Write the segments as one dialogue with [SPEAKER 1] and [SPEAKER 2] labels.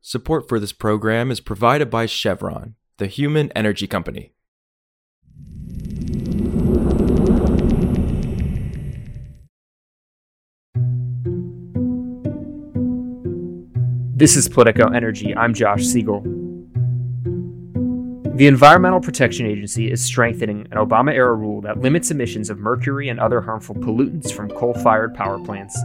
[SPEAKER 1] Support for this program is provided by Chevron, the human energy company.
[SPEAKER 2] This is Politico Energy. I'm Josh Siegel. The Environmental Protection Agency is strengthening an Obama era rule that limits emissions of mercury and other harmful pollutants from coal fired power plants.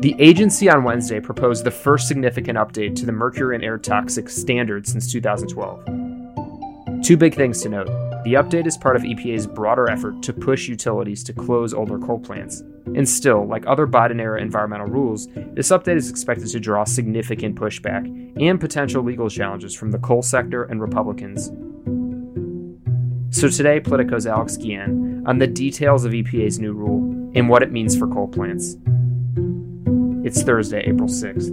[SPEAKER 2] The agency on Wednesday proposed the first significant update to the mercury and air toxic standard since 2012. Two big things to note. The update is part of EPA's broader effort to push utilities to close older coal plants. And still, like other Biden era environmental rules, this update is expected to draw significant pushback and potential legal challenges from the coal sector and Republicans. So today, Politico's Alex Guillén on the details of EPA's new rule and what it means for coal plants. It's Thursday, April 6th.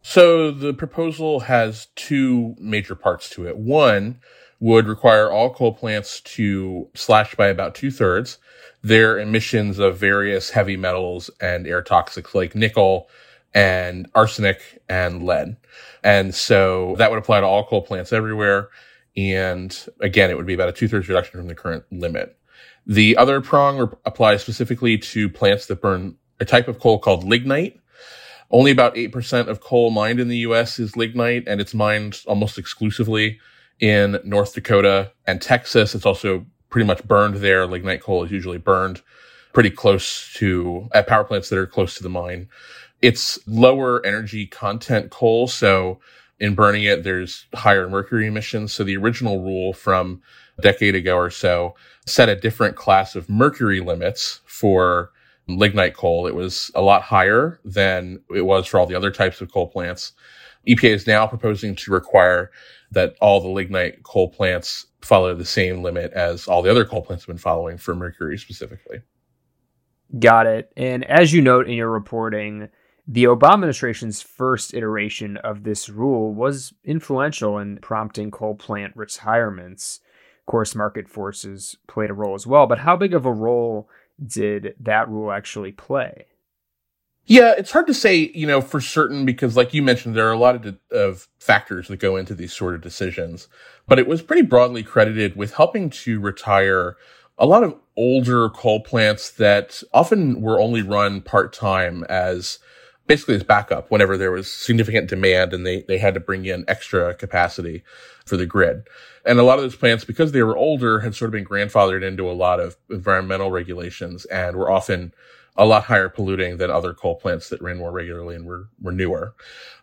[SPEAKER 3] So the proposal has two major parts to it. One would require all coal plants to slash by about two thirds their emissions of various heavy metals and air toxics like nickel and arsenic and lead. And so that would apply to all coal plants everywhere. And again, it would be about a two thirds reduction from the current limit. The other prong applies specifically to plants that burn a type of coal called lignite only about 8% of coal mined in the US is lignite, and it's mined almost exclusively in North Dakota and Texas. It's also pretty much burned there. Lignite coal is usually burned pretty close to at power plants that are close to the mine. It's lower energy content coal, so in burning it, there's higher mercury emissions. So the original rule from a decade ago or so set a different class of mercury limits for lignite coal. It was a lot higher than it was for all the other types of coal plants. EPA is now proposing to require that all the lignite coal plants follow the same limit as all the other coal plants have been following for mercury specifically.
[SPEAKER 2] Got it. And as you note in your reporting, the Obama administration's first iteration of this rule was influential in prompting coal plant retirements. Of course, market forces played a role as well, but how big of a role did that rule actually play?
[SPEAKER 3] Yeah, it's hard to say, you know, for certain because, like you mentioned, there are a lot of, de- of factors that go into these sort of decisions. But it was pretty broadly credited with helping to retire a lot of older coal plants that often were only run part time as basically as backup whenever there was significant demand and they, they had to bring in extra capacity for the grid. And a lot of those plants, because they were older, had sort of been grandfathered into a lot of environmental regulations and were often a lot higher polluting than other coal plants that ran more regularly and were, were newer.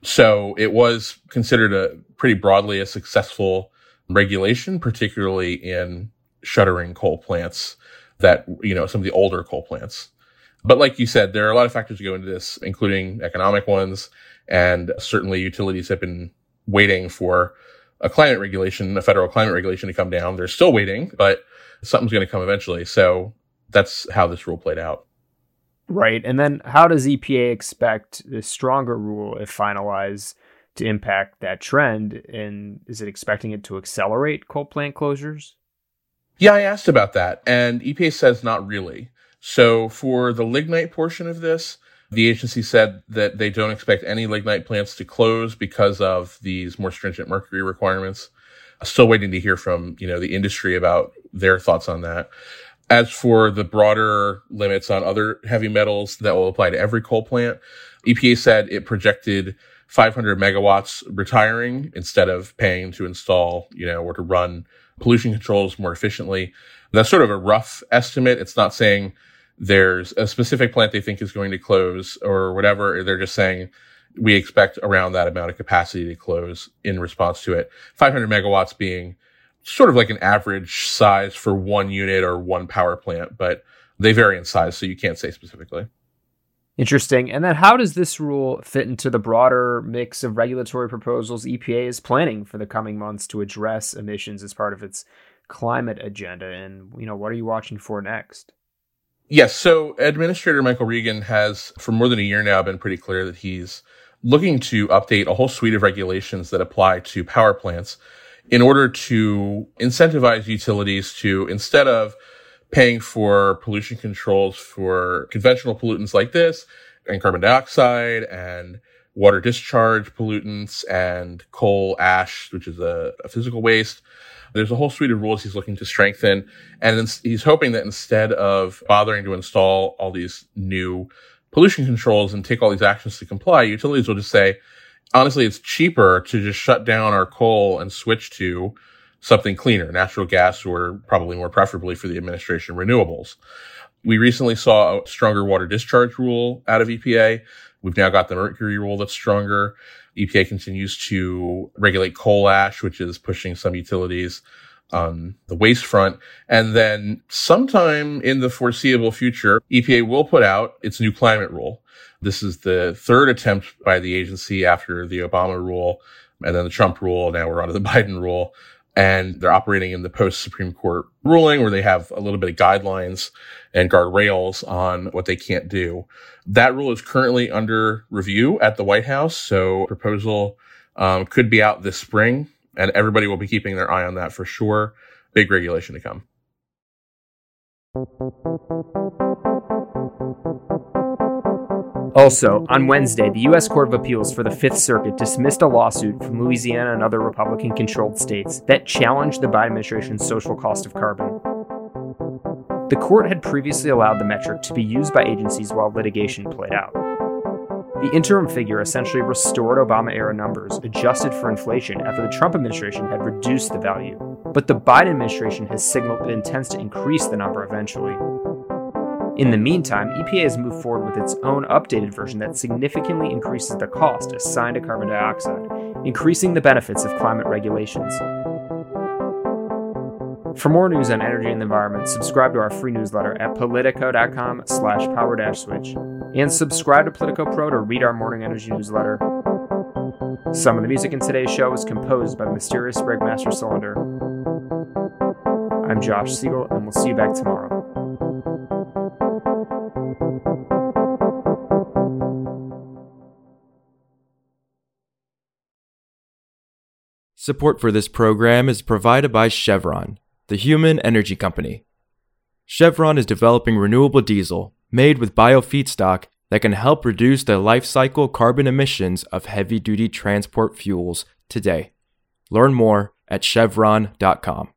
[SPEAKER 3] So it was considered a pretty broadly a successful regulation, particularly in shuttering coal plants that, you know, some of the older coal plants. But like you said, there are a lot of factors that go into this, including economic ones. And certainly utilities have been waiting for a climate regulation, a federal climate regulation to come down. They're still waiting, but something's going to come eventually. So that's how this rule played out.
[SPEAKER 2] Right. And then how does EPA expect the stronger rule, if finalized, to impact that trend? And is it expecting it to accelerate coal plant closures?
[SPEAKER 3] Yeah, I asked about that, and EPA says not really. So for the lignite portion of this, the agency said that they don't expect any lignite plants to close because of these more stringent mercury requirements. Still waiting to hear from, you know, the industry about their thoughts on that. As for the broader limits on other heavy metals that will apply to every coal plant, EPA said it projected 500 megawatts retiring instead of paying to install, you know, or to run pollution controls more efficiently. That's sort of a rough estimate. It's not saying there's a specific plant they think is going to close or whatever. They're just saying we expect around that amount of capacity to close in response to it. 500 megawatts being sort of like an average size for one unit or one power plant, but they vary in size, so you can't say specifically.
[SPEAKER 2] Interesting. And then how does this rule fit into the broader mix of regulatory proposals EPA is planning for the coming months to address emissions as part of its climate agenda? And, you know, what are you watching for next?
[SPEAKER 3] Yes. So Administrator Michael Regan has, for more than a year now, been pretty clear that he's looking to update a whole suite of regulations that apply to power plants in order to incentivize utilities to, instead of paying for pollution controls for conventional pollutants like this and carbon dioxide and water discharge pollutants and coal ash, which is a, a physical waste. There's a whole suite of rules he's looking to strengthen. And he's hoping that instead of bothering to install all these new pollution controls and take all these actions to comply, utilities will just say, honestly, it's cheaper to just shut down our coal and switch to something cleaner, natural gas, or probably more preferably for the administration, renewables. We recently saw a stronger water discharge rule out of EPA. We've now got the mercury rule that's stronger. EPA continues to regulate coal ash, which is pushing some utilities on the waste front. And then sometime in the foreseeable future, EPA will put out its new climate rule. This is the third attempt by the agency after the Obama rule and then the Trump rule. Now we're on to the Biden rule. And they're operating in the post Supreme Court ruling where they have a little bit of guidelines and guardrails on what they can't do. That rule is currently under review at the White House. So proposal um, could be out this spring and everybody will be keeping their eye on that for sure. Big regulation to come.
[SPEAKER 2] Also, on Wednesday, the U.S. Court of Appeals for the Fifth Circuit dismissed a lawsuit from Louisiana and other Republican controlled states that challenged the Biden administration's social cost of carbon. The court had previously allowed the metric to be used by agencies while litigation played out. The interim figure essentially restored Obama era numbers adjusted for inflation after the Trump administration had reduced the value. But the Biden administration has signaled it intends to increase the number eventually. In the meantime, EPA has moved forward with its own updated version that significantly increases the cost assigned to carbon dioxide, increasing the benefits of climate regulations. For more news on energy and the environment, subscribe to our free newsletter at politico.com slash power switch and subscribe to Politico Pro to read our morning energy newsletter. Some of the music in today's show was composed by the mysterious Breakmaster Cylinder. I'm Josh Siegel, and we'll see you back tomorrow.
[SPEAKER 1] Support for this program is provided by Chevron, the human energy company. Chevron is developing renewable diesel made with biofeedstock that can help reduce the life cycle carbon emissions of heavy duty transport fuels today. Learn more at chevron.com.